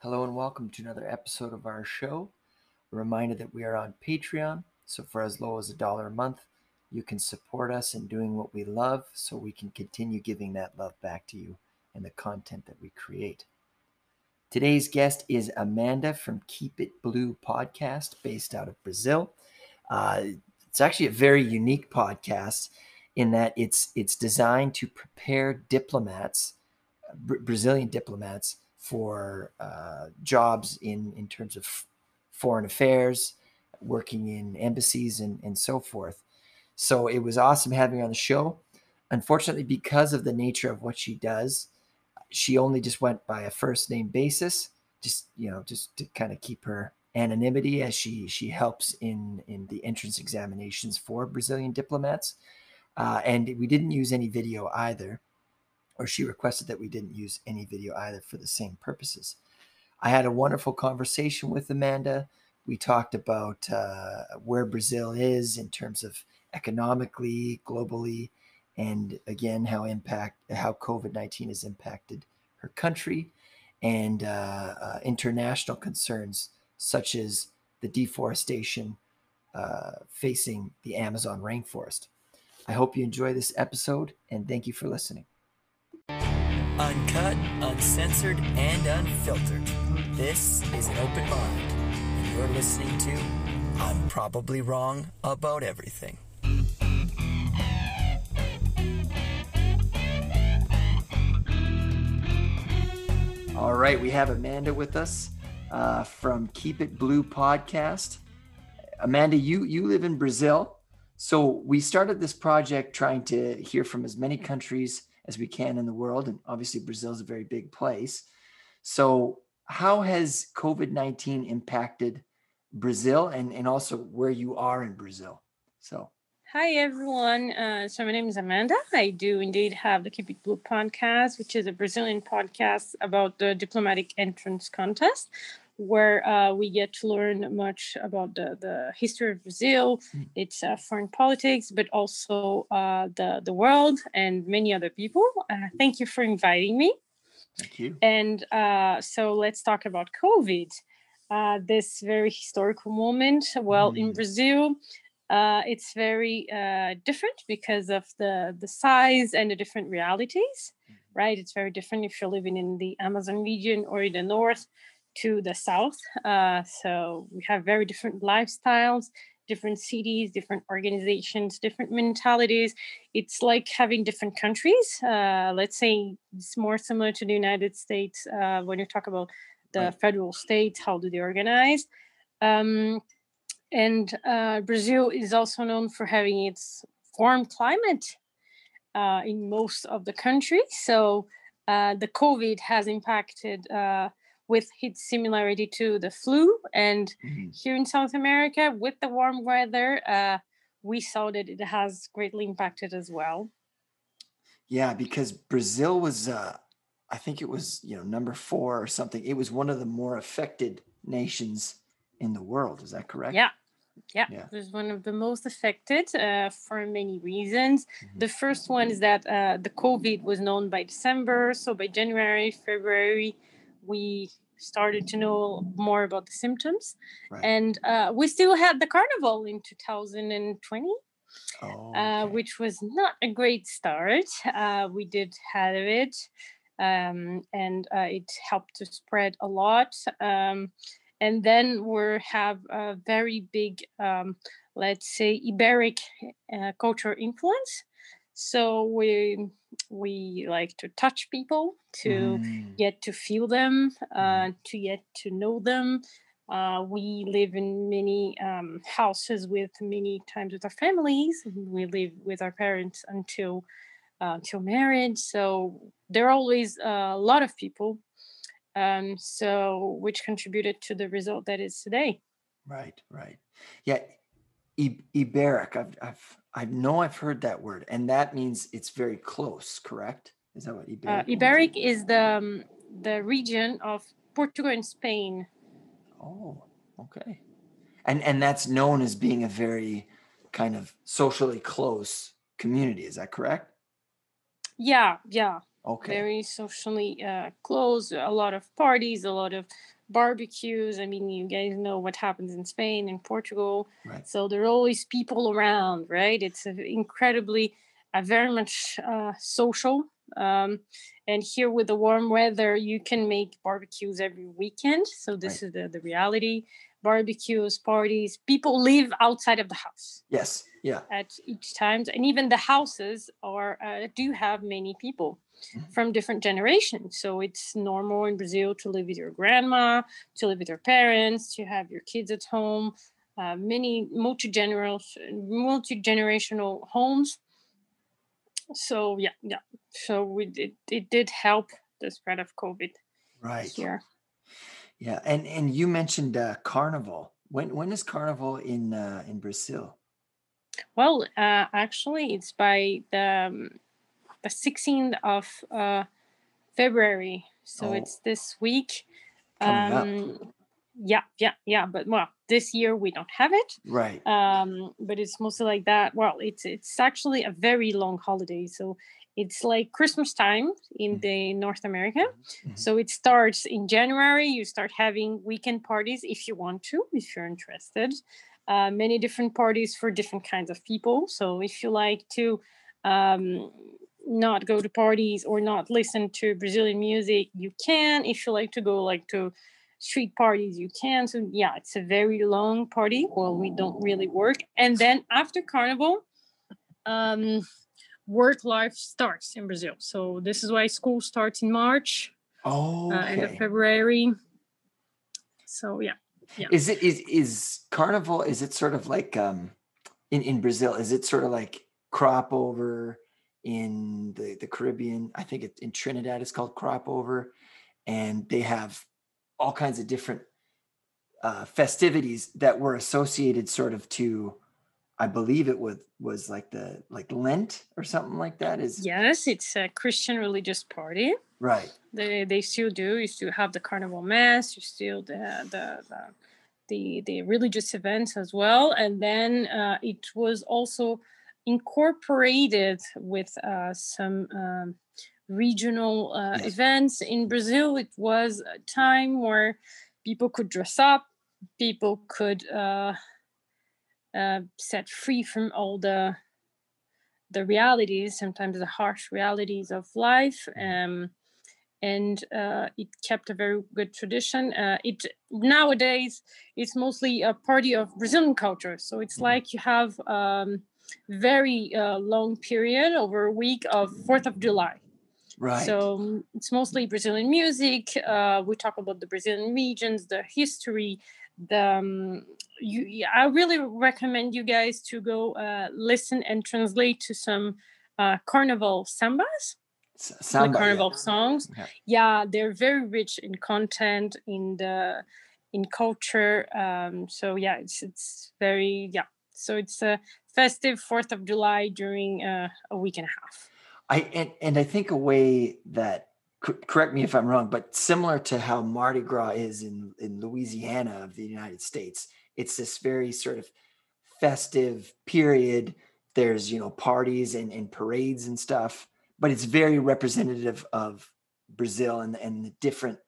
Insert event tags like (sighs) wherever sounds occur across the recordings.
Hello and welcome to another episode of our show. A reminder that we are on Patreon, so for as low as a dollar a month, you can support us in doing what we love so we can continue giving that love back to you and the content that we create. Today's guest is Amanda from Keep It Blue podcast, based out of Brazil. Uh, it's actually a very unique podcast in that it's it's designed to prepare diplomats, Br- Brazilian diplomats, for uh, jobs in in terms of foreign affairs, working in embassies, and and so forth. So it was awesome having her on the show. Unfortunately, because of the nature of what she does, she only just went by a first name basis, just you know, just to kind of keep her anonymity as she she helps in in the entrance examinations for Brazilian diplomats. Uh, and we didn't use any video either, or she requested that we didn't use any video either for the same purposes. I had a wonderful conversation with Amanda. We talked about uh, where Brazil is in terms of economically, globally, and again how impact how COVID nineteen has impacted her country, and uh, uh, international concerns such as the deforestation uh, facing the Amazon rainforest. I hope you enjoy this episode and thank you for listening. Uncut, uncensored, and unfiltered. This is an open mind, and you're listening to I'm Probably Wrong About Everything. All right, we have Amanda with us uh, from Keep It Blue podcast. Amanda, you you live in Brazil, so we started this project trying to hear from as many countries as we can in the world, and obviously Brazil is a very big place. So, how has COVID nineteen impacted Brazil, and and also where you are in Brazil? So. Hi everyone. Uh, so my name is Amanda. I do indeed have the Keep It Blue podcast, which is a Brazilian podcast about the diplomatic entrance contest, where uh, we get to learn much about the, the history of Brazil, Mm. its uh, foreign politics, but also uh, the the world and many other people. Uh, thank you for inviting me. Thank you. And uh, so let's talk about COVID. Uh, this very historical moment. Well, in Mm. Brazil, uh, it's very uh, different because of the the size and the different realities. Right, it's very different if you're living in the Amazon region or in the north to the south. Uh, so we have very different lifestyles, different cities, different organizations, different mentalities. It's like having different countries. Uh, let's say it's more similar to the United States uh, when you talk about the Right. federal states, how do they organize? Um, and uh, Brazil is also known for having its warm climate uh, in most of the country. So uh, the COVID has impacted uh, with its similarity to the flu. And Mhm. here in South America, with the warm weather, uh, we saw that it has greatly impacted as well. Yeah, because Brazil was, uh, I think it was, you know, number four or something. It was one of the more affected nations in the world. Is that correct? Yeah. Yeah, Yeah. it was one of the most affected uh, for many reasons. Mhm. The first one is that uh, the COVID was known by December. So by January, February, we started to know more about the symptoms. Right. And uh, we still had the carnival in 2020, Oh, uh, which was not a great start. Uh, we did have it, um, and uh, it helped to spread a lot. Um, and then we have a very big, um, let's say, Iberic uh, cultural influence. So we we like to touch people, to Mm, get to feel them, uh, to get to know them. Uh, we live in many um, houses with many times with our families. We live with our parents until uh, until marriage. So there are always a lot of people. Um, so which contributed to the result that is today. right, right. Yeah, I- Iberic. I've, I've, I know I've heard that word, and that means it's very close. Correct? Is that what Iberic? Uh, means? Is the um, the region of Portugal and Spain. Oh, okay. And and that's known as being a very kind of socially close community. Is that correct? Yeah, yeah. Okay. very socially uh, close. A lot of parties, a lot of barbecues. I mean, you guys know what happens in Spain and Portugal. Right. So there are always people around, right? It's a incredibly, uh, very much uh, social. Um, and here with the warm weather, you can make barbecues every weekend. So this is the, the reality. Barbecues, parties, people live outside of the house Yes. Yeah. at each time, and even the houses are uh, do have many people. From different generations. So it's normal in Brazil to live with your grandma, to live with your parents, to have your kids at home. Uh, many multi generational homes. So yeah, yeah. So we it, it did help the spread of COVID Right. here. Yeah. And and you mentioned uh, carnival. When when is carnival in uh, in Brazil? Well, uh, actually, it's by the um, the 16th of uh, February, so Oh. it's this week. Um, yeah, yeah, yeah. But well, this year we don't have it. Right. Um, but it's mostly like that. Well, it's it's actually a very long holiday, so it's like Christmas time in Mhm. the North America. Mhm. So it starts in January. You start having weekend parties if you want to, if you're interested. Uh, many different parties for different kinds of people. So if you like to um, not go to parties or not listen to Brazilian music, you can. If you like to go like to street parties, you can. So yeah, it's a very long party. Well, we don't really work. And then after Carnival, um, work life starts in Brazil. So this is why school starts in March Oh. uh, end of February. So yeah, yeah. Is it is is carnival? Is it sort of like um in in Brazil? Is it sort of like crop over in the the Caribbean? I think it, in Trinidad it's called crop over, and they have all kinds of different uh, festivities that were associated sort of to. I believe it was was like the like Lent or something like that. Is yes, it's a Christian religious party. right. They they still do. You still have the carnival mass. You still the the the the, the religious events as well. And then uh, it was also incorporated with uh, some um, regional uh, events in Brazil. It was a time where people could dress up, people could uh, uh, set free from all the the realities, sometimes the harsh realities of life. Um, and uh, it kept a very good tradition. Uh, it nowadays it's mostly a party of Brazilian culture, so it's Mhm. like you have um, very uh, long period over a week of Fourth of July. Right. So mm, it's mostly Brazilian music. Uh, we talk about the Brazilian regions, the history. The um, you, I really recommend you guys to go uh, listen and translate to some uh, carnival sambas, S- samba, yeah. carnival songs. Yeah. Yeah, they're very rich in content, in the in culture. Um, so yeah, it's it's very yeah. So it's a festive Fourth of July during uh, a week and a half. I and, and I think a way that correct me if I'm wrong, but similar to how Mardi Gras is in in Louisiana of the United States, it's this very sort of festive period. There's you know parties and, and parades and stuff, but it's very representative of Brazil and and the different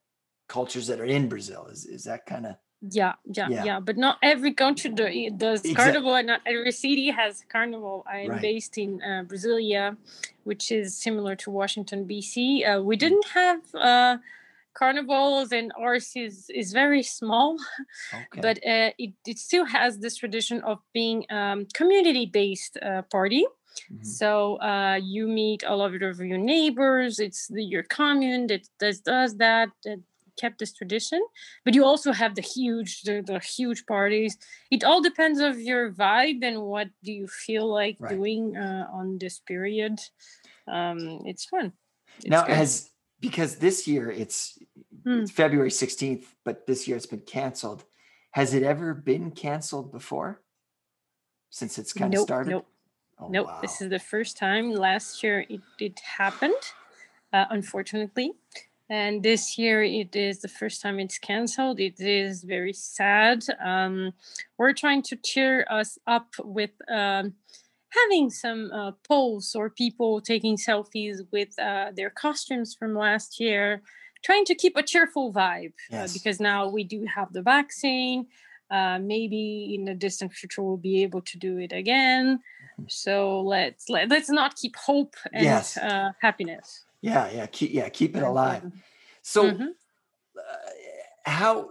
cultures that are in Brazil. Is is that kind of Yeah, yeah, Yeah. yeah, But not every country do, does Exact- carnival, and not every city has carnival. I'm Right. based in uh, Brasilia, which is similar to Washington, D.C. Uh, we didn't have uh, carnivals, and ours is is very small, (laughs) okay? but uh, it it still has this tradition of being um, community based uh, party. Mhm. So uh, you meet all of your, your neighbors. It's the, your commune that does does that. That kept this tradition. But you also have the huge the, the huge parties. It all depends of your vibe and what do you feel like Right. doing uh, on this period. Um, it's fun. It's now good. has because this year it's, Hmm. it's February 16th, but this year it's been canceled. Has it ever been canceled before? Since it's kind of started? nope. Oh, Nope, wow. this is the first time. Last year it, it happened, uh, unfortunately. And this year it is the first time it's canceled. It is very sad. Um, we're trying to cheer us up with um, having some uh, polls or people taking selfies with uh, their costumes from last year, trying to keep a cheerful vibe uh, because now we do have the vaccine. Uh, maybe in the distant future we'll be able to do it again. Mm-hmm. So let's let, let's not keep hope and yes. Uh, happiness. Yeah, yeah, keep yeah, keep it alive. So, mm-hmm. how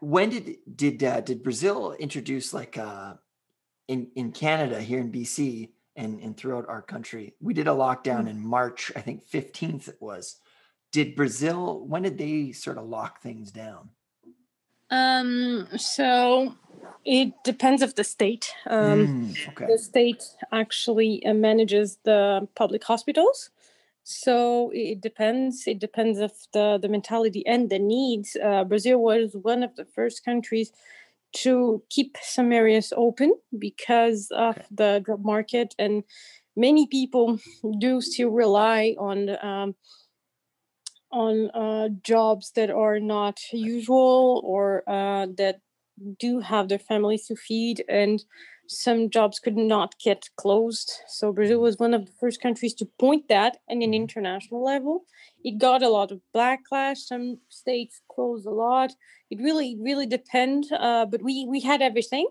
when did did uh, did Brazil introduce like uh, in in Canada here in BC and and throughout our country? We did a lockdown mm-hmm. in March, I think fifteenth it was. Did Brazil? When did they sort of lock things down? Um. So it depends of the state. Um, mm, okay. The state actually uh, manages the public hospitals so it depends it depends of the the mentality and the needs uh, brazil was one of the first countries to keep some areas open because of the job market and many people do still rely on um, on uh, jobs that are not usual or uh, that do have their families to feed and some jobs could not get closed. So Brazil was one of the first countries to point that at an mm-hmm. international level. It got a lot of backlash. Some states closed a lot. It really, really depend. Uh, but we we had everything.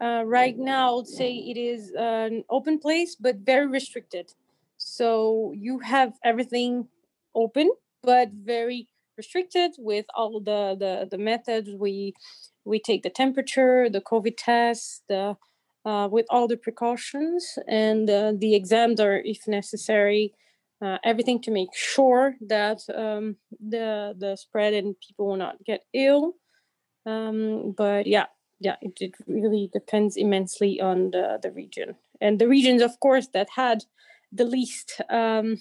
Uh, right now, I would say it is an open place, but very restricted. So you have everything open, but very restricted with all the the, the methods we we take the temperature, the COVID test, the uh, with all the precautions, and uh, the exams are, if necessary, uh, everything to make sure that um, the the spread and people will not get ill. Um, but yeah, yeah, it, it, really depends immensely on the, the region and the regions, of course, that had the least um,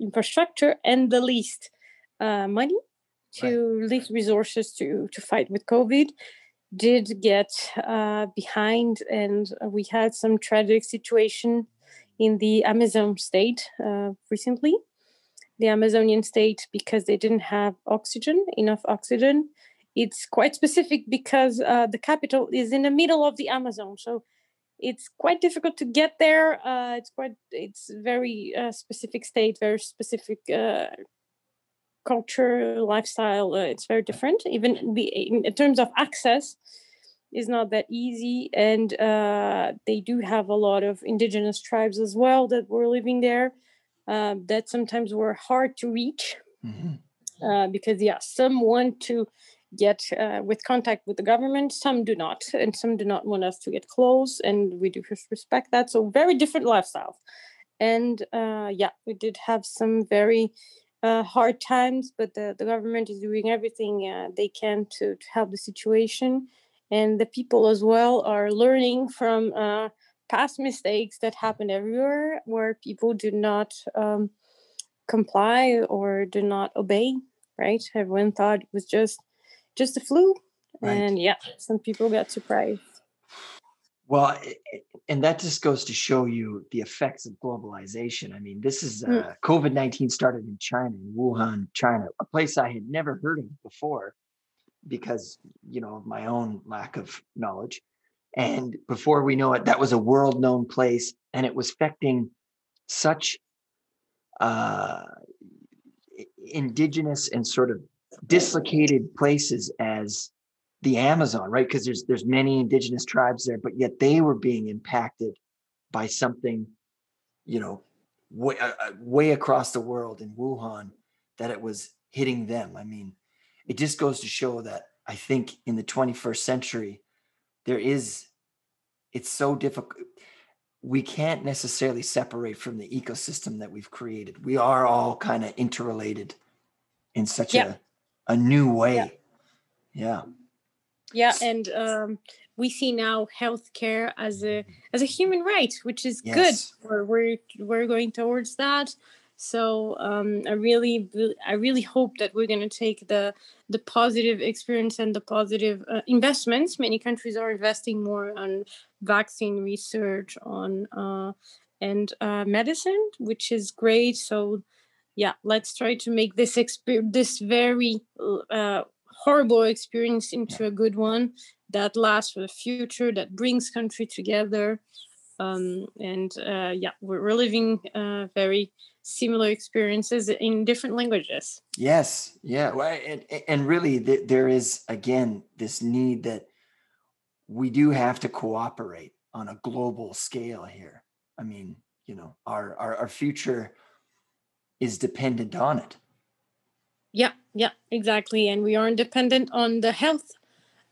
infrastructure and the least uh, money to right. least resources to to fight with COVID did get uh, behind, and we had some tragic situation in the Amazon state uh, recently. The Amazonian state, because they didn't have oxygen, enough oxygen. It's quite specific because uh, the capital is in the middle of the Amazon, so it's quite difficult to get there. Uh, it's quite, it's very uh, specific state, very specific uh, culture, lifestyle, uh, it's very different. Even the, in terms of access, is not that easy, and uh, they do have a lot of indigenous tribes as well that were living there. Uh, that sometimes were hard to reach mm-hmm. Uh, because yeah, some want to get uh, with contact with the government, some do not, and some do not want us to get close, and we do respect that. So very different lifestyles, and uh, yeah, we did have some very uh, hard times, but the, the government is doing everything uh, they can to, to help the situation. And the people as well are learning from uh, past mistakes that happen everywhere where people do not um, comply or do not obey, right? Everyone thought it was just just a flu. Right. And yeah, some people got surprised. Well, and that just goes to show you the effects of globalization. I mean, this is mm. uh, COVID 19 started in China, in Wuhan, China, a place I had never heard of before because, you know, of my own lack of knowledge. And before we know it, that was a world known place and it was affecting such uh, indigenous and sort of dislocated places as the Amazon, right? Because there's there's many indigenous tribes there, but yet they were being impacted by something, you know, way, uh, uh, way across the world in Wuhan, that it was hitting them. I mean, it just goes to show that I think in the 21st century, there is, it's so difficult. We can't necessarily separate from the ecosystem that we've created. We are all kind of interrelated in such yeah. a, a new way. Yeah. yeah yeah and um, we see now healthcare as a as a human right which is yes. good we're, we're we're going towards that. So um, i really i really hope that we're going to take the the positive experience and the positive uh, investments. Many countries are investing more on vaccine research on uh, and uh, medicine which is great. So yeah let's try to make this experience this very uh, horrible experience into a good one that lasts for the future, that brings country together. um, and uh, yeah, we're, we're living uh, very similar experiences in different languages. Yes, yeah, well, and and really, th- there is again this need that we do have to cooperate on a global scale here. I mean, you know, our our, our future is dependent on it. Yeah, yeah, exactly, and we are dependent on the health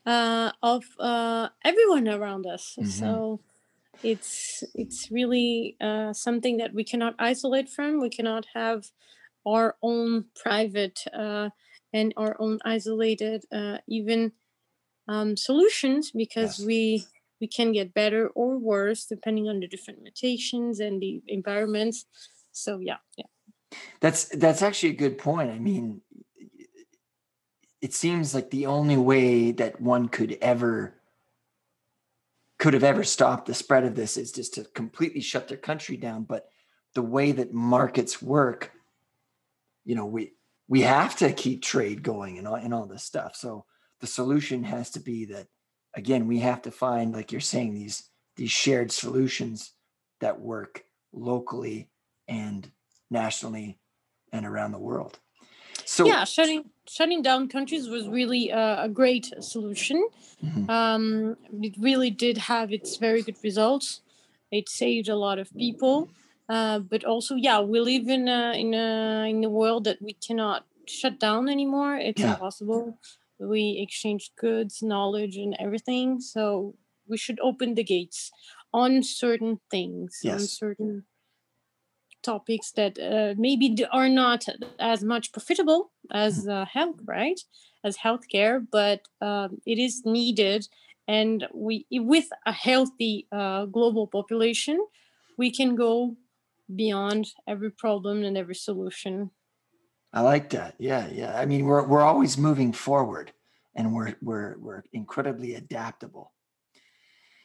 uh, of uh, everyone around us. Mm-hmm. So it's it's really uh, something that we cannot isolate from. We cannot have our own private uh, and our own isolated uh, even um, solutions because yes. we we can get better or worse depending on the different mutations and the environments. So yeah, yeah. That's that's actually a good point. I mean, it seems like the only way that one could ever could have ever stopped the spread of this is just to completely shut their country down. But the way that markets work you know we we have to keep trade going and all, and all this stuff. So the solution has to be that again we have to find like you're saying these these shared solutions that work locally and nationally and around the world. So yeah, shutting shutting down countries was really uh, a great solution. Mm-hmm. Um, it really did have its very good results. It saved a lot of people, uh, but also yeah, we live in a, in a in a world that we cannot shut down anymore. It's yeah. impossible. We exchange goods, knowledge, and everything. So we should open the gates on certain things, yes. on certain topics that uh, maybe are not as much profitable as mm-hmm. uh, health, right? As healthcare, but um, it is needed. And we, with a healthy uh, global population, we can go beyond every problem and every solution. I like that. Yeah, yeah. I mean, we're we're always moving forward, and we're we're we're incredibly adaptable.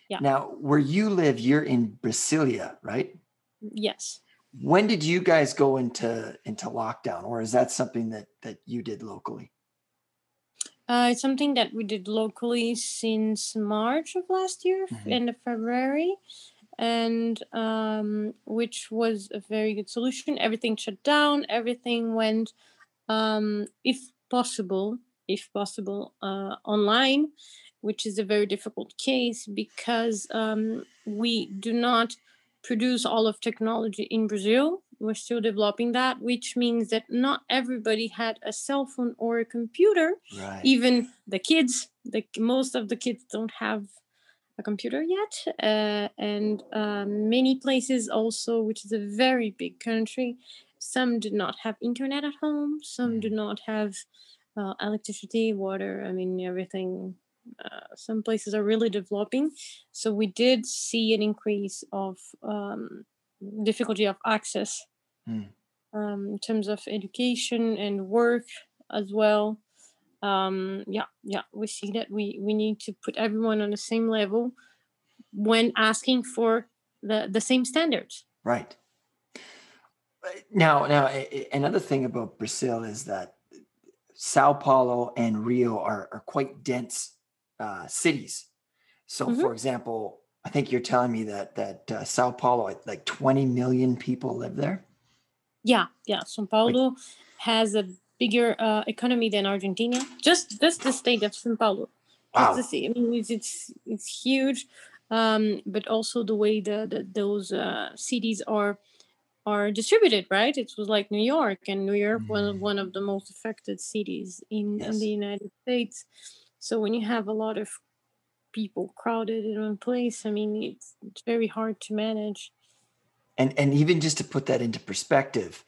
Yeah. Now, where you live, you're in Brasilia, right? Yes when did you guys go into into lockdown or is that something that that you did locally uh, it's something that we did locally since march of last year mm-hmm. end of february and um, which was a very good solution everything shut down everything went um, if possible if possible uh, online which is a very difficult case because um, we do not produce all of technology in Brazil. We're still developing that, which means that not everybody had a cell phone or a computer. Right. Even the kids, the most of the kids don't have a computer yet, uh, and um, many places also, which is a very big country, some did not have internet at home. Some mm. do not have uh, electricity, water. I mean, everything uh, some places are really developing. So we did see an increase of um, difficulty of access mm. um, in terms of education and work as well. Um, yeah, yeah, we see that we we need to put everyone on the same level when asking for the the same standards. Right. Now, now another thing about Brazil is that Sao Paulo and Rio are, are quite dense uh, cities. So, mm-hmm. for example, I think you're telling me that that uh, Sao Paulo, like 20 million people live there. Yeah, yeah. Sao Paulo like, has a bigger uh, economy than Argentina. Just just the state of Sao Paulo. Wow. I mean, it's it's, it's huge, um, but also the way the, the those uh, cities are are distributed. Right? It was like New York, and New York mm. was one of the most affected cities in, yes. in the United States. So when you have a lot of people crowded in one place, I mean, it's, it's very hard to manage. And and even just to put that into perspective,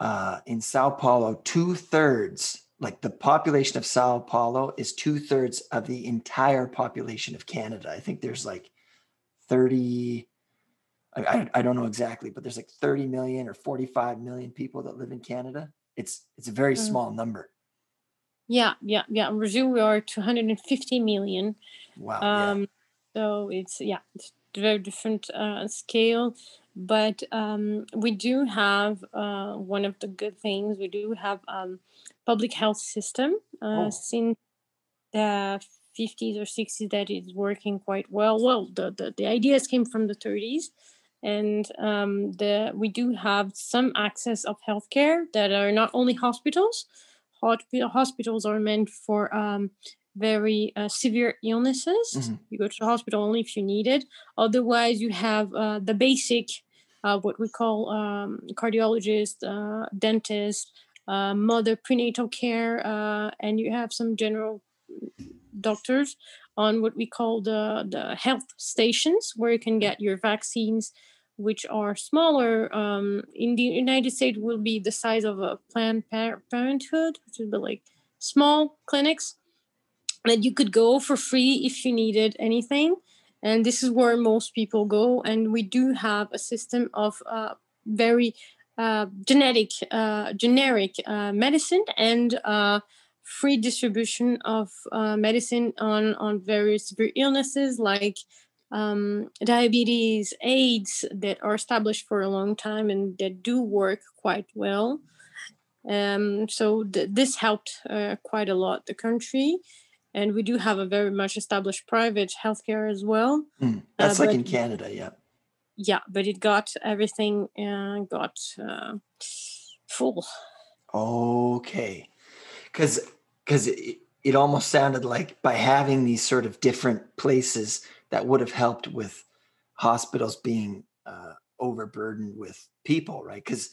uh, in Sao Paulo, two thirds, like the population of Sao Paulo, is two thirds of the entire population of Canada. I think there's like thirty. I, I don't know exactly, but there's like 30 million or 45 million people that live in Canada. It's it's a very mm. small number. Yeah, yeah, yeah. In Brazil, we are 250 million. Wow. Um, yeah. So it's yeah, it's very different uh, scale, but um, we do have uh, one of the good things. We do have um, public health system uh, oh. since the 50s or 60s that is working quite well. Well, the, the, the ideas came from the 30s. And um, the, we do have some access of healthcare that are not only hospitals. Hospitals are meant for um, very uh, severe illnesses. Mm-hmm. You go to the hospital only if you need it. Otherwise, you have uh, the basic, uh, what we call um, cardiologist, uh, dentist, uh, mother prenatal care, uh, and you have some general doctors on what we call the, the health stations where you can get your vaccines which are smaller um, in the united states will be the size of a planned parenthood which would be like small clinics that you could go for free if you needed anything. And this is where most people go. And we do have a system of uh, very uh, genetic uh, generic uh, medicine and uh, free distribution of uh, medicine on on various severe illnesses like um, diabetes aids that are established for a long time and that do work quite well um, so th- this helped quite a lot the country and we do have a very much established private healthcare as well. Mm, that's uh, like in Canada, yeah. Yeah, but it got everything uh, got uh, full. Okay, because because it, it almost sounded like by having these sort of different places that would have helped with hospitals being uh, overburdened with people, right? Because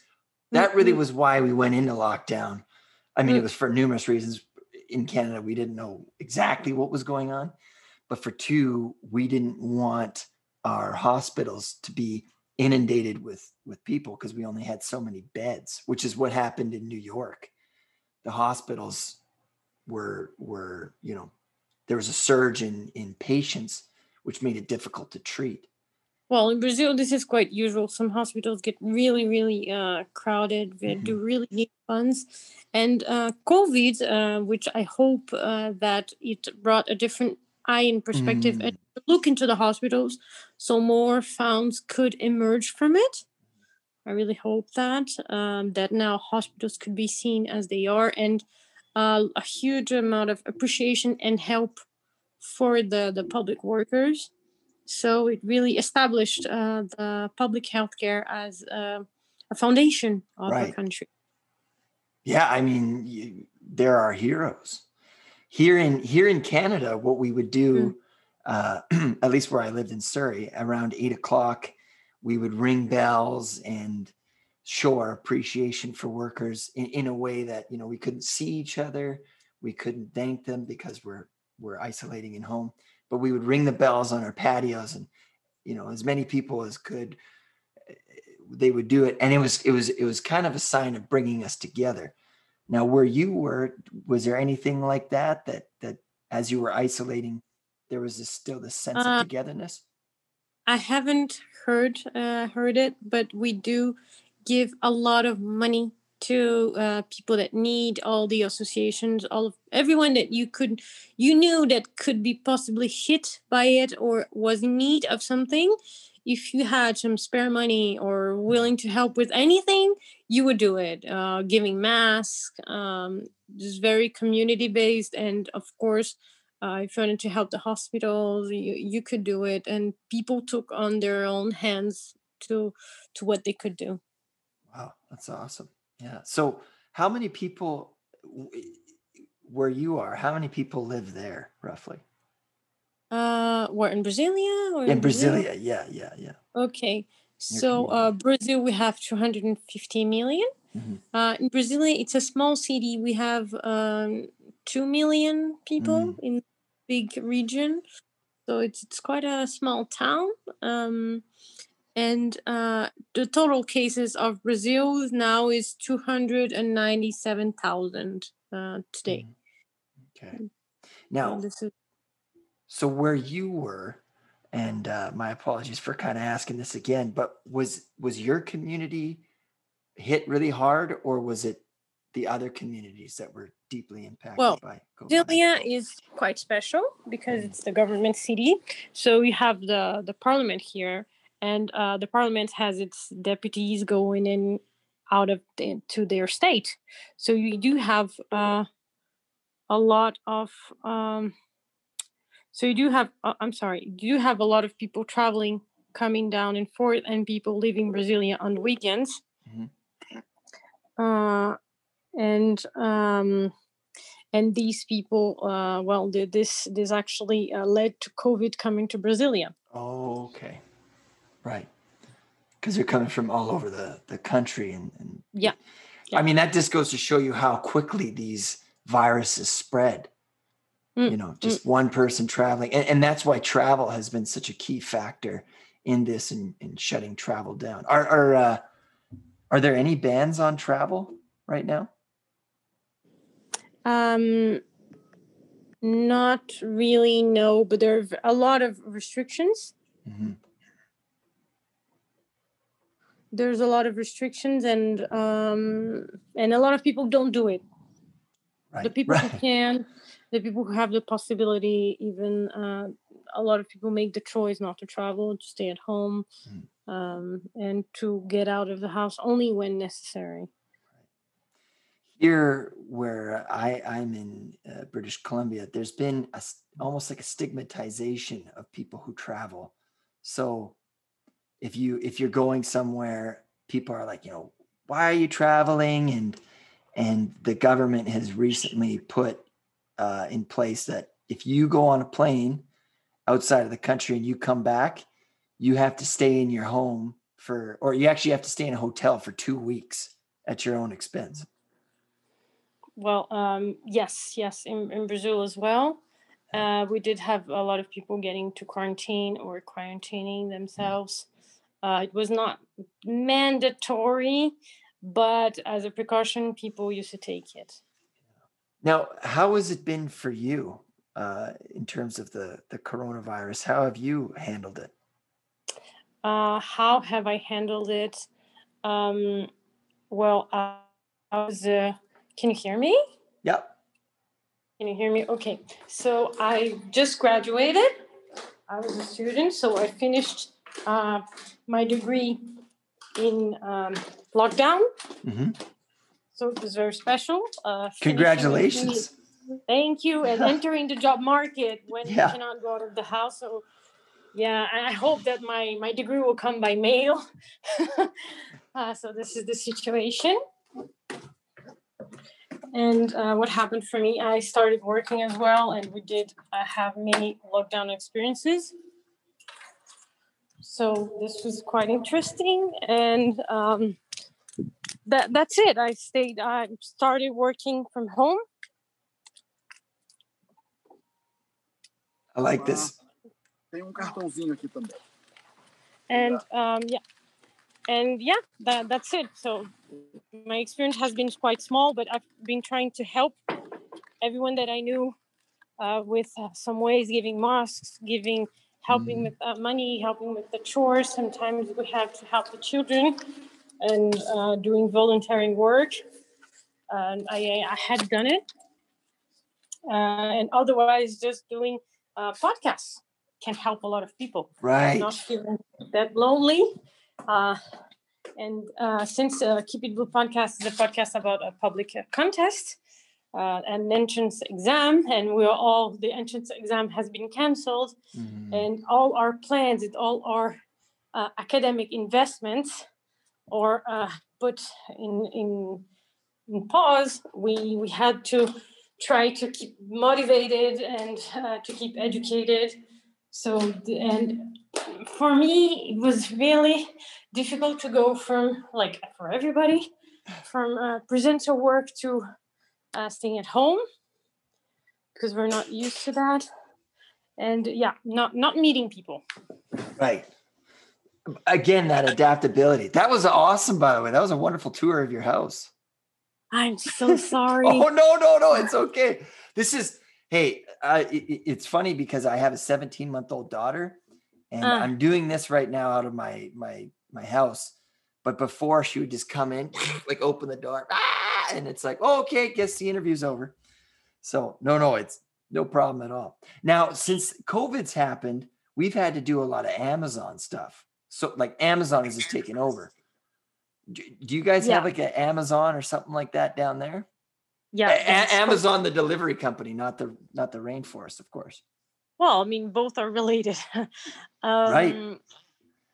that really mm-hmm. was why we went into lockdown. I mean, it was for numerous reasons, in Canada, we didn't know exactly what was going on. But for two, we didn't want our hospitals to be inundated with with people because we only had so many beds, which is what happened in New York. The hospitals were were, you know, there was a surge in in patients, which made it difficult to treat. Well, in Brazil, this is quite usual. Some hospitals get really, really uh, crowded. They mm-hmm. do really need funds. And uh, COVID, uh, which I hope uh, that it brought a different eye and perspective mm. and look into the hospitals so more funds could emerge from it. I really hope that um, that now hospitals could be seen as they are and uh, a huge amount of appreciation and help for the, the public workers so it really established uh, the public healthcare as uh, a foundation of right. the country. Yeah, I mean, you, there are heroes here in here in Canada. What we would do, mm. uh, (clears throat) at least where I lived in Surrey, around eight o'clock, we would ring bells and show our appreciation for workers in, in a way that you know we couldn't see each other, we couldn't thank them because we're we're isolating in home but we would ring the bells on our patios and you know as many people as could they would do it. And it was it was it was kind of a sign of bringing us together. Now where you were was there anything like that that that as you were isolating there was this, still this sense uh, of togetherness? I haven't heard uh, heard it but we do give a lot of money to uh, people that need all the associations all of everyone that you could you knew that could be possibly hit by it or was in need of something if you had some spare money or willing to help with anything you would do it. Uh, giving masks um, just very community based and of course uh, if you wanted to help the hospitals you, you could do it and people took on their own hands to to what they could do. Wow that's awesome yeah. So, how many people where you are? How many people live there roughly? Uh, what in Brasilia or in, in Brasilia? Brazil? Yeah, yeah, yeah. Okay. So, uh, Brazil, we have 250 million. Mm-hmm. Uh, in Brasilia, it's a small city. We have um, 2 million people mm. in big region. So, it's, it's quite a small town. Um, and uh, the total cases of Brazil now is 297,000 uh, today. Mm-hmm. Okay. Now, so, is- so where you were, and uh, my apologies for kind of asking this again, but was was your community hit really hard, or was it the other communities that were deeply impacted well, by COVID? Brasilia is quite special because mm. it's the government city. So we have the the parliament here and uh, the parliament has its deputies going in out of the, to their state so you do have uh, a lot of um, so you do have uh, i'm sorry you do have a lot of people traveling coming down and forth and people leaving brasilia on weekends Mhm. uh, and um, and these people uh, well th- this this actually uh, led to covid coming to brasilia Oh, okay. Right. Because they're coming from all over the, the country. And, and Yeah. I mean, that just goes to show you how quickly these viruses spread. Mm, You know, just one person traveling. And, and that's why travel has been such a key factor in this and in, shutting travel down. Are, are, uh, are there any bans on travel right now? Um, not really, no, but there are a lot of restrictions. Mhm. There's a lot of restrictions, and um, and a lot of people don't do it. Right. The people who can, the people who have the possibility, even uh, a lot of people make the choice not to travel, to stay at home, Mm. um, and to get out of the house only when necessary. here where I, I'm in uh, British Columbia, there's been a, almost like a stigmatization of people who travel. So if you if you're going somewhere, people are like, you know, why are you traveling? And and the government has recently put uh, in place that if you go on a plane outside of the country and you come back, you have to stay in your home for, or you actually have to stay in a hotel for two weeks at your own expense. Well, um, yes, yes, in, in Brazil as well. Uh, we did have a lot of people getting to quarantine or quarantining themselves. Uh, it was not mandatory, but as a precaution, people used to take it. Now, how has it been for you uh, in terms of the the coronavirus? How have you handled it? Uh, how have I handled it? Um, well, uh, I was. Uh, can you hear me? Yep. Can you hear me? Okay. So I just graduated. I was a student, so I finished uh, my degree in um, lockdown. hmm So it was very special. Uh, finishing the degree- Congratulations. Thank you. And (laughs) entering the job market when Yeah. you cannot go out of the house. So yeah, I I hope that my my degree will come by mail. (laughs) uh, so this is the situation. And uh, what happened for me, I started working as well, and we did uh, have many lockdown experiences. So this was quite interesting, and um, that that's it. I stayed. I started working from home. I like this. Tem um cartãozinho aqui também. and um, yeah and yeah that, that's it so my experience has been quite small but i've been trying to help everyone that i knew uh, with uh, some ways giving masks giving helping with uh, money helping with the chores sometimes we have to help the children and uh, doing volunteering work and I, I had done it uh, and otherwise just doing uh, podcasts can help a lot of people Right. not feeling that lonely. Uh, and uh, since uh, Keep It Blue podcast is a podcast about a public uh, contest, uh, an entrance exam, and we're all the entrance exam has been cancelled, Mhm. and all our plans, and all our uh, academic investments, or uh, put in in in pause. We we had to try to keep motivated and uh, to keep educated. So the- and for me, it was really difficult to go from like for everybody from uh, presenter work to uh, staying at home because we're not used to that and yeah not not meeting people Right. Again, that adaptability. That was awesome, by the way. That was a wonderful tour of your house. i'm so (laughs) sorry Oh no, no, no! It's okay. This is hey. Uh, it, it- it's funny because I have a 17 month old daughter, and Uh. I'm doing this right now out of my my my house. But before she would just come in, (laughs) like open the door, ah, and it's like, oh, okay, guess the interview's over. So no, no, it's no problem at all. Now, since COVID's happened, we've had to do a lot of Amazon stuff. So like Amazon is just taking over. Do, do you guys Yeah. have like an Amazon or something like that down there? yeah A- A- Amazon, the delivery company, not the not the rainforest, of course. Well, I mean, both are related. (laughs) um, Right.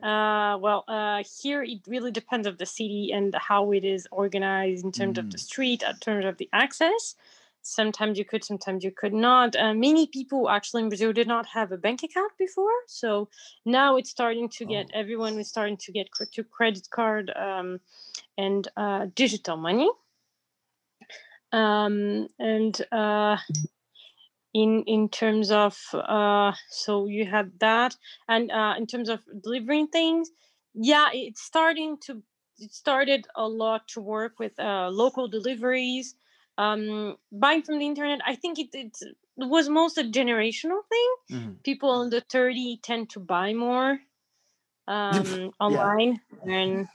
Uh, well, uh, here it really depends of the city and how it is organized in terms of the Mm. street, in terms of the access. Sometimes you could, sometimes you could not. Uh, many people actually in Brazil did not have a bank account before, so now it's starting to get Oh. everyone is starting to get to credit card um, and uh, digital money. Um, and uh, in in terms of uh so you had that and uh in terms of delivering things yeah it's starting to it started a lot to work with uh local deliveries um buying from the internet i think it, it's, it was most a generational thing Mhm. people under 30 tend to buy more (laughs) um online than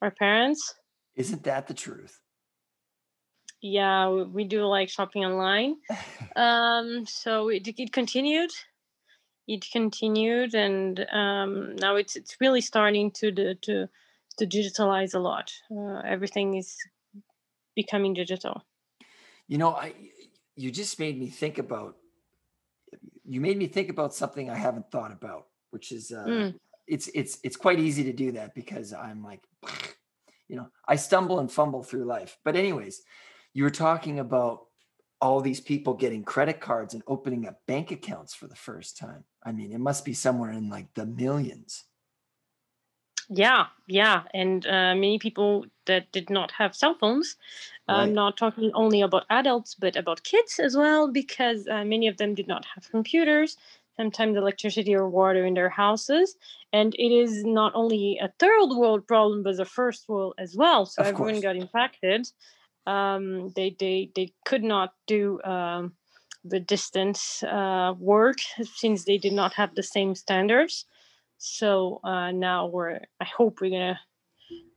our parents Isn't that the truth? Yeah we, do like shopping online (laughs) um so it, it continued it continued and um now it's it's really starting to the to to digitalize a lot uh, everything is becoming digital You know, I you just made me think about you made me think about something I haven't thought about, which is uh Mm. it's it's it's quite easy to do that because I'm like (sighs) you know, I stumble and fumble through life. But anyways, you were talking about all these people getting credit cards and opening up bank accounts for the first time. I mean, it must be somewhere in like the millions. yeah yeah and uh, many people that did not have cell phones Right. i'm not talking only about adults but about kids as well because uh, many of them did not have computers sometimes electricity or water in their houses and it is not only a third world problem but a first world as well so Of everyone course. got impacted um, they they they could not do um, the distance uh, work since they did not have the same standards. So uh, now we're i hope we're gonna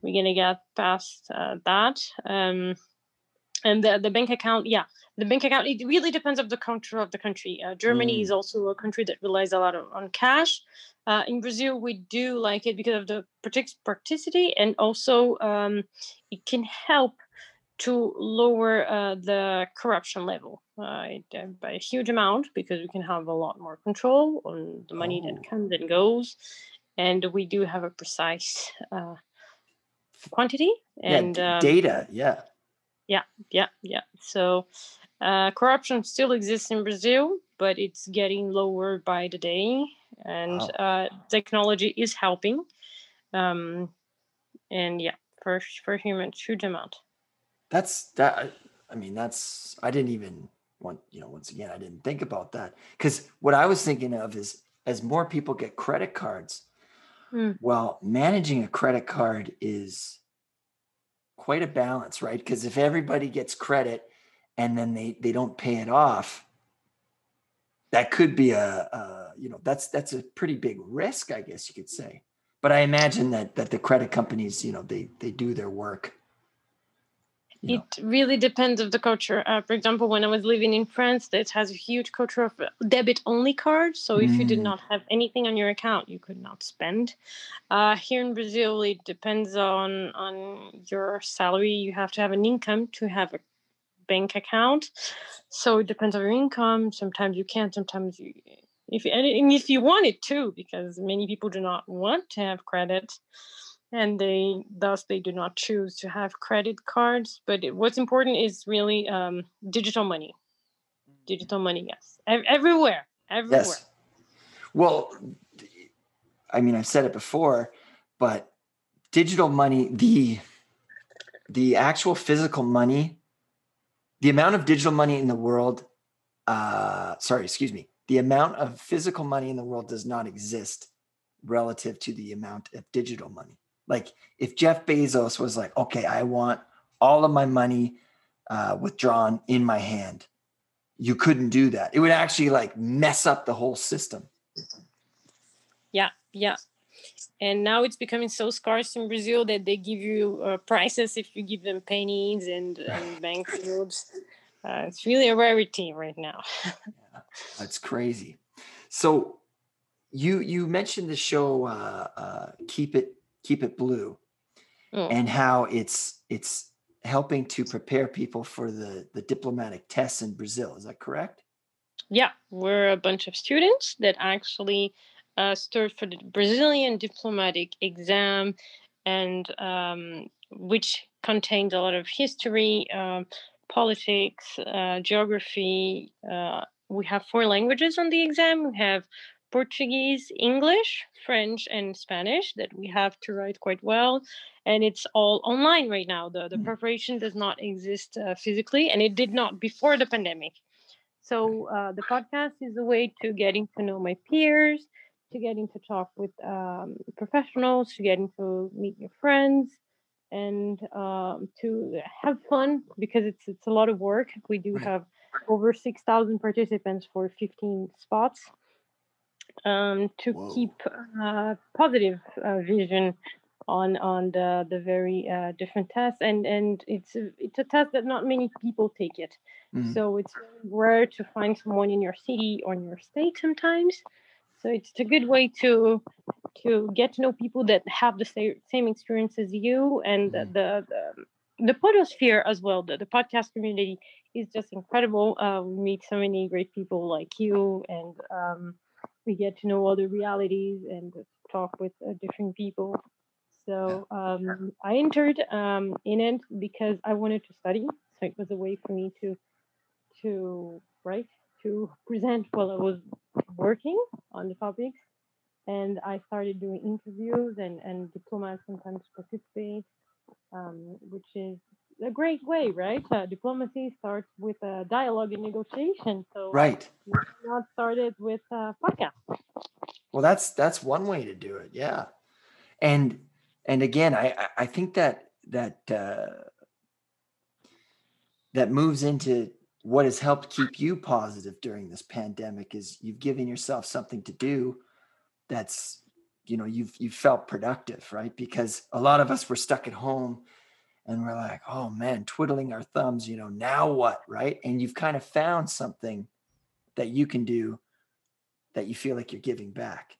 we're gonna get past uh, that. Um, and the, the bank account yeah the bank account it really depends of the country of the country. Uh, germany is also a country that relies a lot of, on cash. Uh, in brazil we do like it because of the practicity and also um, it can help to lower uh, the corruption level uh, by a huge amount because we can have a lot more control on the money Oh. that comes and goes and we do have a precise uh, quantity and yeah, um, d- data, yeah. yeah yeah Yeah. so uh, corruption still exists in brazil but it's getting lower by the day and uh, technology is helping um, and yeah for for humans huge amount That's that. I- mean, that's. I didn't even want. You know, once again, I didn't think about that because what I was thinking of is as more people get credit cards. Hmm. Well, managing a credit card is quite a balance, right? Because if everybody gets credit and then they they don't pay it off, that could be a, a you know that's that's a pretty big risk, I guess you could say. But I imagine that that the credit companies, you know, they they do their work. Know. it really depends of the culture. Uh, for example when i was living in france it has a huge culture of uh, debit only cards. So if you did Mm. not have anything on your account you could not spend. Uh, here in brazil it depends on on your salary. You have to have an income to have a bank account. So it depends on your income. Sometimes you can sometimes you if you, and if you want it too because many people do not want to have credit and they thus they do not choose to have credit cards but it, what's important is really um, digital money digital money yes Ev- everywhere everywhere Yes. Well, i mean, I've said it before, but digital money, the the actual physical money, the amount of digital money in the world, uh, sorry, excuse me, the amount of physical money in the world does not exist relative to the amount of digital money. Like if Jeff Bezos was like, okay, I want all of my money uh, withdrawn in my hand, you couldn't do that. It would actually like mess up the whole system. yeah yeah and now it's becoming so scarce in brazil that they give you uh, prices if you give them pennies and, (laughs) and bank notes uh, it's really a rarity right now (laughs) That's crazy. So you you mentioned the show uh, uh, Keep It Keep It Blue Mm. and how it's it's helping to prepare people for the the diplomatic tests in Brazil. Is that correct? yeah, we're a bunch of students that actually uh, stood for the Brazilian diplomatic exam, and um, which contained a lot of history, um, politics, uh, geography. Uh, we have four languages on the exam. We have Portuguese, English, French, and Spanish that we have to write quite well. And it's all online right now. The, the mm. preparation does not exist uh, physically, and it did not before the pandemic. So uh, the podcast is a way to getting to know my peers, to getting to talk with um, professionals, to getting to meet your friends, and um, to have fun because it's it's a lot of work. We do have over six thousand participants for fifteen spots. Um, to Whoa. keep uh, positive uh, vision on on the the very uh, different tests and and it's a, it's a test that not many people take it mm-hmm. so it's rare to find someone in your city or in your state sometimes so it's a good way to to get to know people that have the same, same experience as you and mm-hmm. the, the the podosphere as well the, the podcast community is just incredible uh, we meet so many great people like you and um, we get to know other realities and talk with uh, different people so um, I entered um, in it because I wanted to study. So it was a way for me to to write, to present while I was working on the topics. And I started doing interviews and, and diplomats sometimes participate, um, which is a great way, right? Uh, diplomacy starts with a dialogue and negotiation. So right, not started with a podcast. Well, that's that's one way to do it. Yeah, and and again, I I think that that uh, that moves into what has helped keep you positive during this pandemic is you've given yourself something to do that's you know you've you've felt productive right because a lot of us were stuck at home and we're like oh man twiddling our thumbs you know now what right and you've kind of found something that you can do that you feel like you're giving back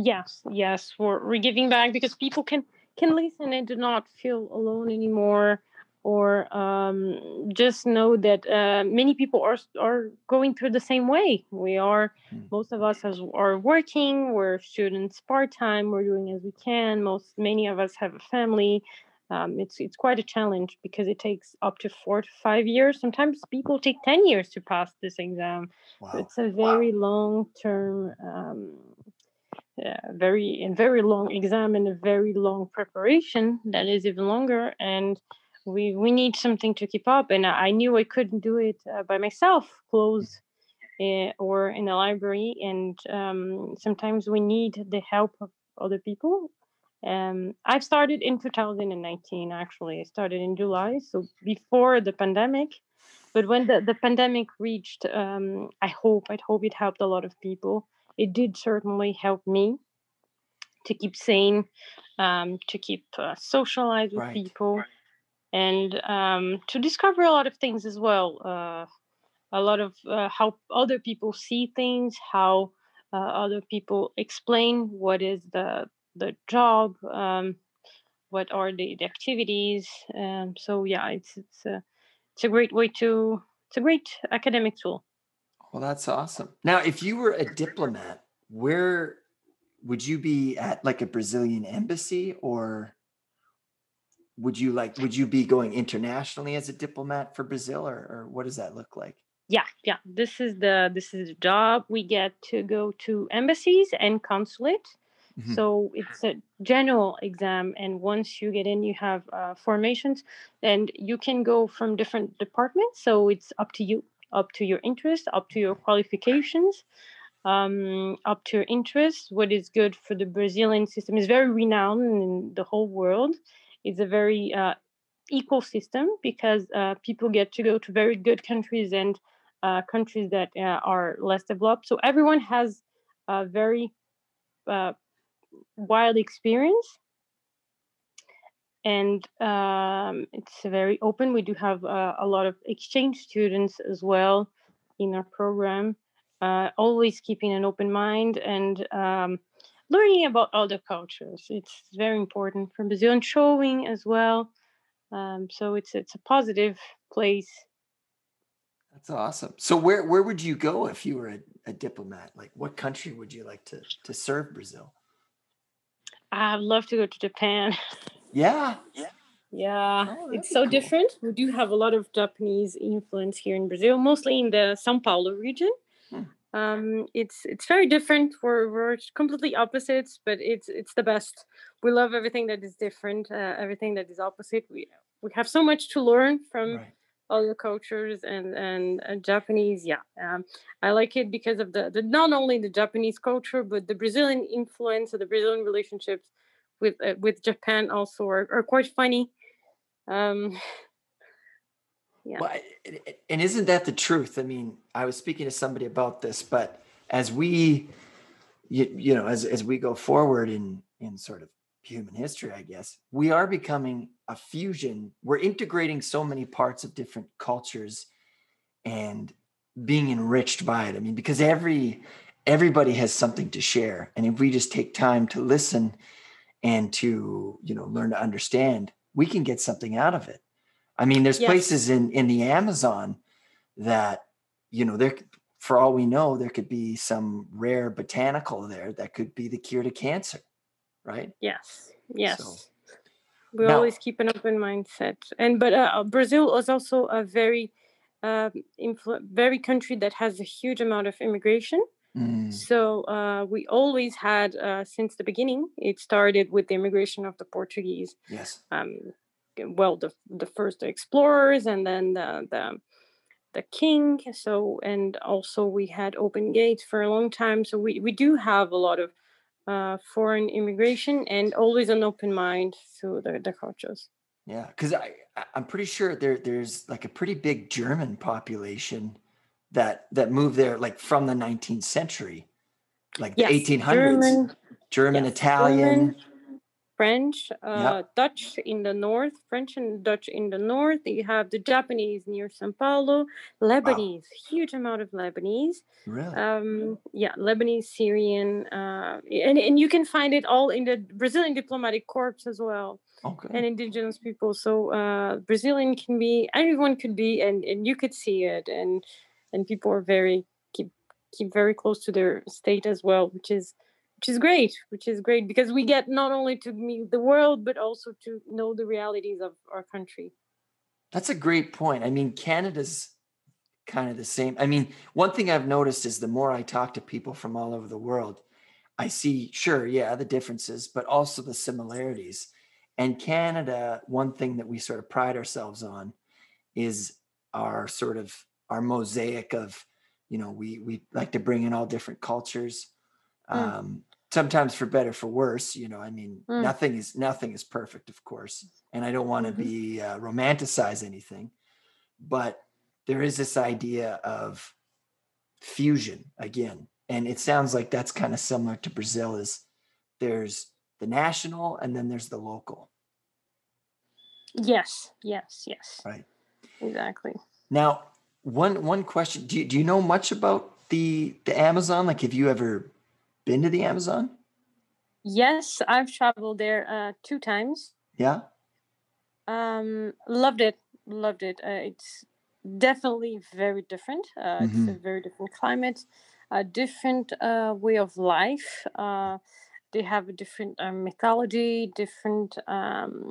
Yes, yes, we're, we're giving back because people can can listen and do not feel alone anymore, or um, just know that uh, many people are are going through the same way. We are, mm. most of us has, are working. We're students part time. We're doing as we can. Most many of us have a family. Um, it's it's quite a challenge because it takes up to four to five years. Sometimes people take ten years to pass this exam. Wow. So it's a very wow. long term um, very in very long exam and a very long preparation that is even longer and we we need something to keep up and i knew i couldn't do it uh, by myself close uh, or in a library and um, sometimes we need the help of other people um, i started in 2019 actually i started in july so before the pandemic but when the, the pandemic reached um, i hope i hope it helped a lot of people it did certainly help me to keep sane, um, to keep uh, socialize with right. people, and um, to discover a lot of things as well. Uh, a lot of uh, how other people see things, how uh, other people explain what is the the job, um, what are the, the activities. Um, so yeah, it's it's a it's a great way to it's a great academic tool. Well, that's awesome. Now, if you were a diplomat, where would you be at like a Brazilian embassy or would you like would you be going internationally as a diplomat for Brazil or, or what does that look like? Yeah, yeah. This is the this is the job. We get to go to embassies and consulate. Mm-hmm. So it's a general exam, and once you get in, you have uh, formations, and you can go from different departments. So it's up to you up to your interest, up to your qualifications, um, up to your interest. What is good for the Brazilian system is very renowned in the whole world. It's a very uh, equal system because uh, people get to go to very good countries and uh, countries that uh, are less developed. So everyone has a very uh, wild experience and um, it's very open. We do have uh, a lot of exchange students as well in our program. Uh, always keeping an open mind and um, learning about other cultures. It's very important for Brazil and showing as well. Um, so it's it's a positive place. That's awesome. So where where would you go if you were a, a diplomat? Like what country would you like to to serve Brazil? I'd love to go to Japan. Yeah. Yeah, Oh, it's so cool. different. We do have a lot of Japanese influence here in Brazil, mostly in the São Paulo region. Hmm. Um, it's it's very different. We're we're completely opposites, but it's it's the best. We love everything that is different, uh, everything that is opposite. We we have so much to learn from Right. Other cultures and and Japanese. Yeah, um, I like it because of the, the not only the Japanese culture but the Brazilian influence of the Brazilian relationships with uh, with Japan also are, are quite funny. Um, (laughs) Yeah. Well, and isn't that the truth? I mean, I was speaking to somebody about this, but as we, you, you know, as as we go forward in in sort of human history, I guess we are becoming a fusion. We're integrating so many parts of different cultures, and being enriched by it. I mean, because every everybody has something to share, and if we just take time to listen and to you know learn to understand, we can get something out of it. I mean, there's Yes. places in in the Amazon that you know there for all we know there could be some rare botanical there that could be the cure to cancer, right? yes, yes. we Now- always keep an open mindset, and but uh, Brazil is also a very um, influ- very country that has a huge amount of immigration. Mm, So uh, we always had, uh, since the beginning, it started with the immigration of the Portuguese. yes. Um, well, the the first explorers, and then the the the king. So and also we had open gates for a long time. So we we do have a lot of uh, foreign immigration and always an open mind to the the cultures. Yeah, because I I'm pretty sure there there's like a pretty big German population that that moved there like from the 19th century, like the 1800s. German, German, yes, Italian. German, French, uh, Dutch in the north, French and Dutch in the north. You have the Japanese near Sao Paulo, Lebanese, huge amount of Lebanese. Really? Um, yeah, Lebanese, Syrian, uh, and and you can find it all in the Brazilian diplomatic corps as well, okay. and indigenous people. So uh, Brazilian can be anyone could be, and and you could see it, and and people are very keep keep very close to their state as well, which is which is great, which is great because we get not only to meet the world but also to know the realities of our country. That's a great point. I mean, Canada's kind of the same. I mean, one thing I've noticed is the more I talk to people from all over the world, I see, sure, yeah, the differences, but also the similarities. And Canada, one thing that we sort of pride ourselves on is our sort of our mosaic of, you know, we we like to bring in all different cultures. Mm. Um, sometimes for better for worse you know i mean Mm. nothing is nothing is perfect of course and i don't want to Mhm. be uh, romanticize anything but there is this idea of fusion again and it sounds like that's kind of similar to brazil is there's the national and then there's the local Yes, yes, yes. Right. Exactly. now one one question do you, do you know much about the the amazon like have you ever been to the amazon Yes, I've traveled there uh, two times. yeah Um, loved it. Loved it. Uh, it's definitely very different. Uh, It's a very different climate, a different uh, way of life. Uh, they have a different uh, mythology, different um,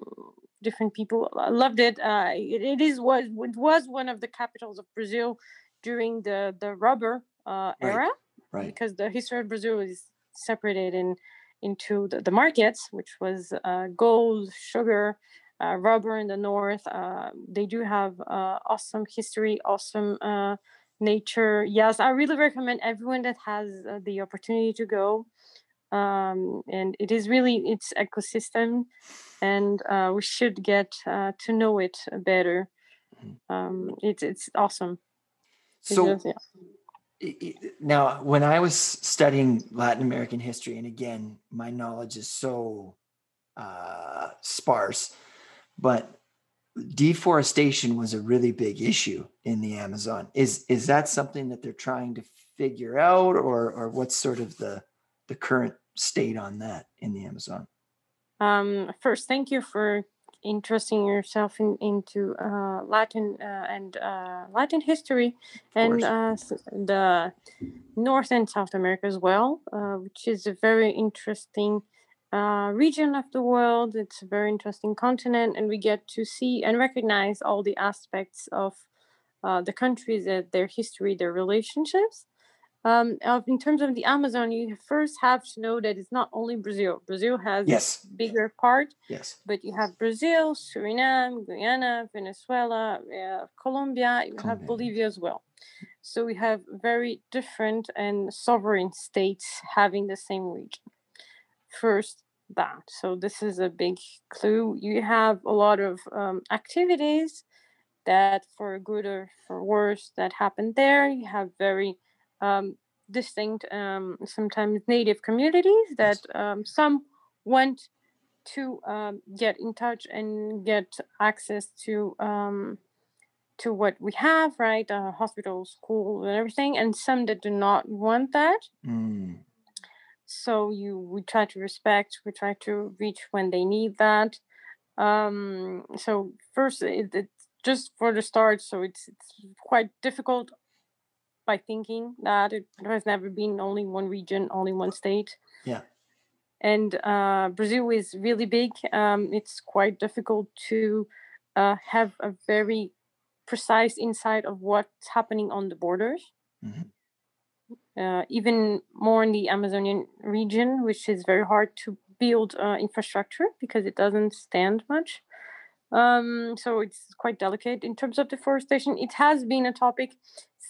different people. I loved it. Uh, it. It is was it was one of the capitals of Brazil during the the rubber uh, Right. era right because the history of Brazil is separated in into the, the markets, which was uh, gold, sugar, uh, rubber in the north. Uh, they do have uh, awesome history, awesome uh, nature. Yes, I really recommend everyone that has uh, the opportunity to go. Um, and it is really its ecosystem, and uh, we should get uh, to know it better. Mhm. Um, it's it's awesome. So just- yeah. Now when i was studying latin american history and again my knowledge is so uh, sparse but deforestation was a really big issue in the amazon. Is is that something that they're trying to figure out or or what's sort of the the current state on that in the amazon? Um, first, thank you for interesting yourself in, into uh, Latin uh, and uh, Latin history and uh, the North and South America as well, uh, which is a very interesting uh, region of the world. It's a very interesting continent, and we get to see and recognize all the aspects of the countries, their history, their relationships. Um, in terms of the Amazon, you first have to know that it's not only Brazil. Brazil has yes. a bigger part. Yes. But you have Brazil, Suriname, Guyana, Venezuela, uh, Colombia, you Colombia. have Bolivia as well. So we have very different and sovereign states having the same region. First, that. So this is a big clue. You have a lot of um, activities that, for good or for worse, that happen there. You have very um, distinct, um, sometimes native communities that um, some want to um, get in touch and get access to um, to what we have, right? Uh, hospitals, schools, and everything, and some that do not want that. Mm. So you, we try to respect. We try to reach when they need that. Um, so first, it, it's just for the start. So it's it's quite difficult by thinking that it has never been only one region, only one state. Yeah. And uh, Brazil is really big. Um, it's quite difficult to uh, have a very precise insight of what's happening on the borders. Mm-hmm. Uh, even more in the Amazonian region, which is very hard to build uh, infrastructure because it doesn't stand much. Um, so it's quite delicate in terms of deforestation. It has been a topic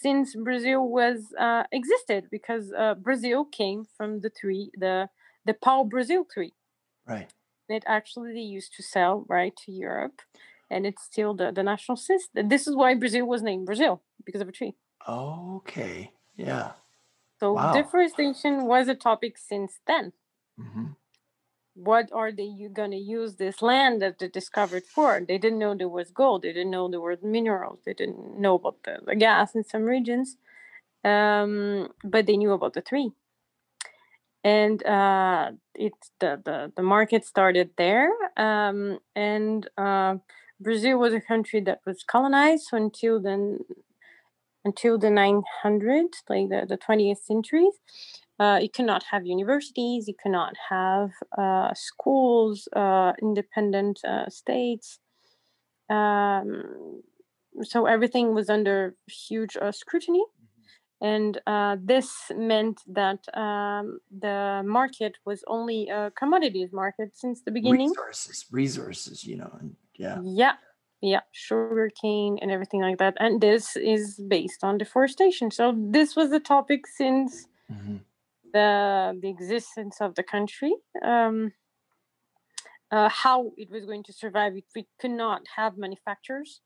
since Brazil was uh, existed because uh, Brazil came from the tree, the the pau Brazil tree. Right. That actually they used to sell right to Europe, and it's still the the national system. This is why Brazil was named Brazil because of a tree. Okay. Yeah. So wow. deforestation was a topic since then. Mm-hmm what are they you going to use this land that they discovered for? They didn't know there was gold. They didn't know there were minerals. They didn't know about the, the gas in some regions, um, but they knew about the tree. And uh, it's the, the the market started there, um, and uh, Brazil was a country that was colonized until then until the 900s, like the, the 20th century. Uh, you cannot have universities, you cannot have uh, schools, uh, independent uh, states. Um, so everything was under huge uh, scrutiny. Mm-hmm. And uh, this meant that um, the market was only a commodities market since the beginning. Resources, resources, you know, and yeah. Yeah, yeah, sugar cane and everything like that. And this is based on deforestation. So this was the topic since. Mm-hmm the the existence of the country, um, uh, how it was going to survive if we could not have manufacturers,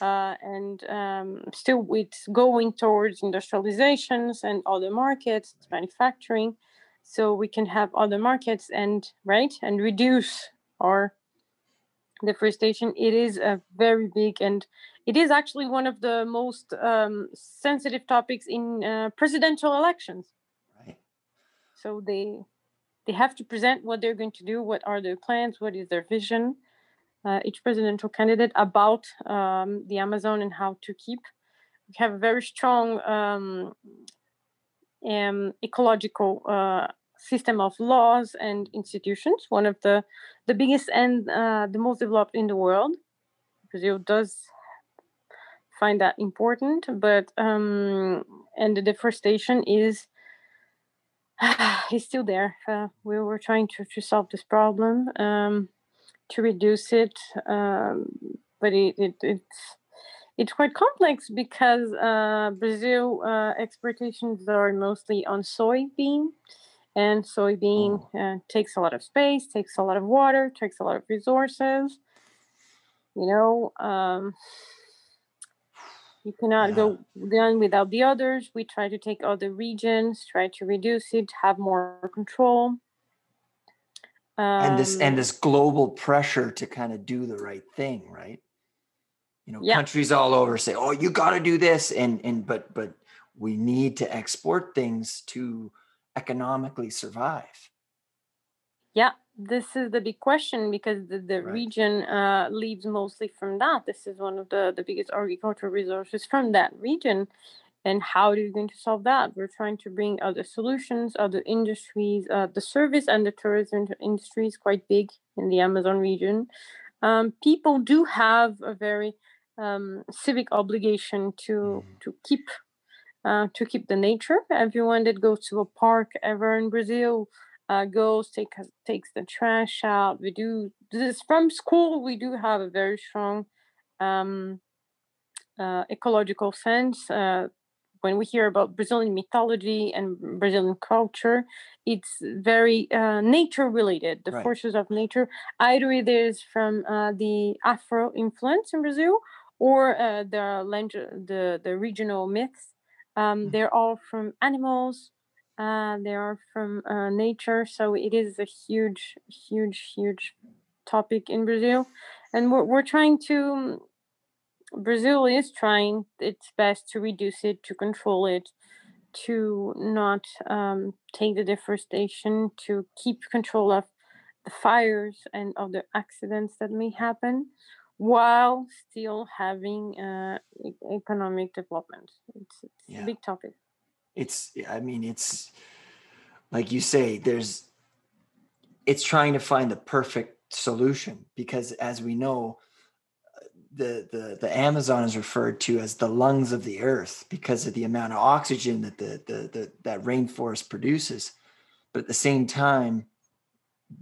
uh, and um, still it's going towards industrializations and other markets, manufacturing, so we can have other markets and right and reduce our deforestation. It is a very big and it is actually one of the most um, sensitive topics in uh, presidential elections so they they have to present what they're going to do what are their plans what is their vision uh, each presidential candidate about um, the amazon and how to keep. We have a very strong um, um, ecological uh, system of laws and institutions one of the the biggest and uh, the most developed in the world. Brazil does find that important but um, and the deforestation is (sighs) he's still there. Uh, we were trying to, to solve this problem, um, to reduce it, um, but it, it, it's it's quite complex because uh, Brazil uh, exportations are mostly on soybean, and soybean oh. Uh, takes a lot of space, takes a lot of water, takes a lot of resources. You know. Um, you cannot yeah. go one without the others. We try to take other regions, try to reduce it, have more control. Um, and this and um, this global pressure to kind of do the right thing, right? You know, yeah. countries all over say, "Oh, you got to do this," and and but but we need to export things to economically survive. Yeah, this is the big question because the, the Right. region uh, lives mostly from that. This is one of the, the biggest agricultural resources from that region. And how are you going to solve that? We're trying to bring other solutions, other industries. Uh, the service and the tourism industry is quite big in the Amazon region. Um, people do have a very um, civic obligation to Mhm. to keep uh, to keep the nature. Everyone that goes to a park ever in Brazil uh, goes take takes the trash out. We do this from school. We do have a very strong um, uh, ecological sense. Uh, when we hear about Brazilian mythology and Brazilian culture, it's very uh, nature related. The Right. forces of nature, either it is from uh, the Afro influence in Brazil or uh, the the the regional myths. Um, Mhm. they're all from animals. Uh, they are from uh, nature, so it is a huge, huge, huge topic in Brazil, and we're, we're trying to. Brazil is trying its best to reduce it, to control it, to not um, take the deforestation, to keep control of the fires and of the accidents that may happen, while still having uh, economic development. It's, it's Yeah. a big topic. It's i mean it's like you say there's it's trying to find the perfect solution because as we know the the the amazon is referred to as the lungs of the earth because of the amount of oxygen that the the, the that rainforest produces. But at the same time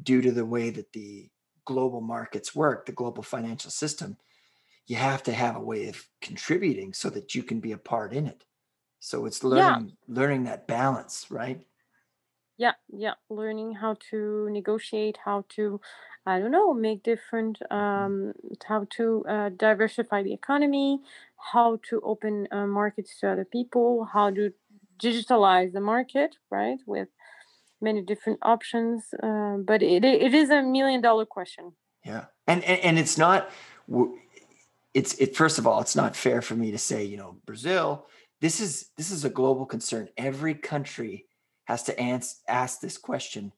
due to the way that the global markets work the global financial system you have to have a way of contributing so that you can be a part in it so it's learning learning that balance right Yeah, yeah. Learning how to negotiate, how to, I don't know, make different, um, how to uh, diversify the economy, how to open uh, markets to other people, how to digitalize the market, right? With many different options. Uh, but it, it is a million dollar question. yeah and and, and it's not it's it first of all it's not fair for me to say you know brazil this is this is a global concern. Every country has to ans- ask this question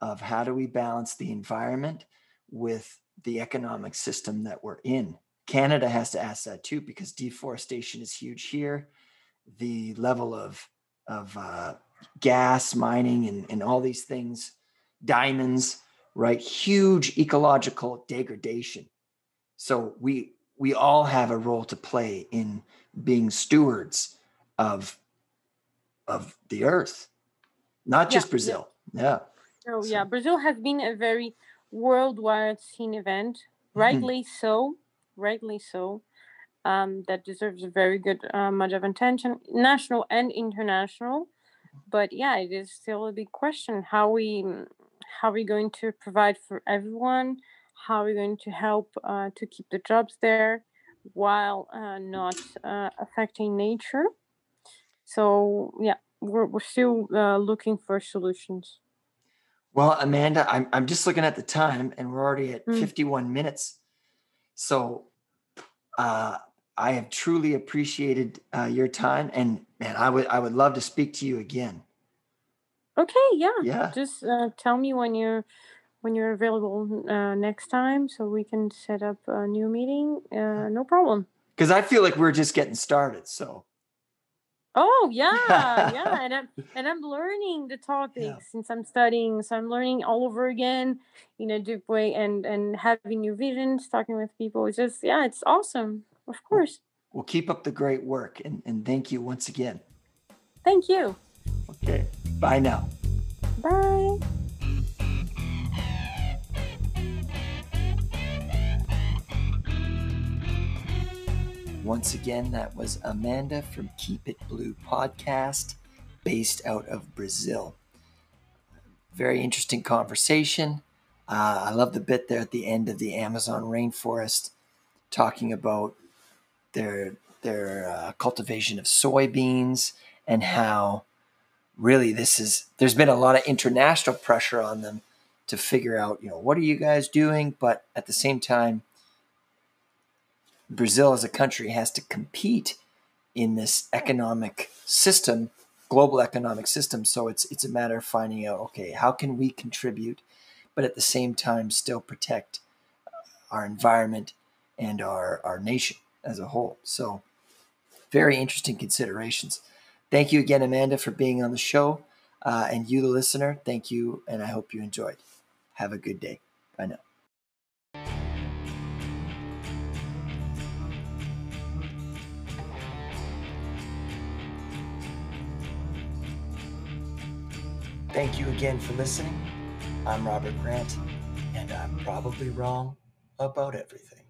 of how do we balance the environment with the economic system that we're in? Canada has to ask that too because deforestation is huge here. The level of of uh, gas mining and, and all these things diamonds right? Huge ecological degradation. So we we all have a role to play in being stewards of of the earth not just yeah. brazil yeah So, So- yeah, Brazil has been a very worldwide scene event, Mm-hmm. rightly so, rightly so. Um, that deserves a very good uh, much of attention, national and international. But yeah, it is still a big question how we how we going to provide for everyone, how are we going to help uh, to keep the jobs there while uh, not uh, affecting nature. So yeah, we're we're still uh, looking for solutions. well amanda i'm, I'm just looking at the time and we're already at Mm. 51 minutes so uh i have truly appreciated uh, your time and man i would i would love to speak to you again Okay, yeah. Yeah. Just uh, tell me when you're when you're available uh, next time, so we can set up a new meeting. Uh, no problem. because i feel like we're just getting started so Oh yeah, (laughs) yeah. And I'm and I'm learning the topics since I'm studying, so I'm learning all over again in a deep way, and and having new visions, talking with people. It's just yeah, it's awesome. Of course. well keep up the great work and, and thank you once again Thank you. okay bye now Bye. Once again, that was Amanda from Keep It Blue podcast, based out of Brazil. Very interesting conversation. Uh, I love the bit there at the end of the Amazon rainforest, talking about their their uh, cultivation of soybeans and how really this is. There's been a lot of international pressure on them to figure out, you know, what are you guys doing? But at the same time, Brazil as a country has to compete in this economic system, global economic system. So it's it's a matter of finding out, okay, how can we contribute? but at the same time still protect our environment and our, our nation as a whole. So, very interesting considerations. Thank you again, Amanda, for being on the show. Uh, and you, the listener, thank you, and I hope you enjoyed. Have a good day. Bye now. Thank you again for listening. I'm Robert Grant, and I'm probably wrong about everything.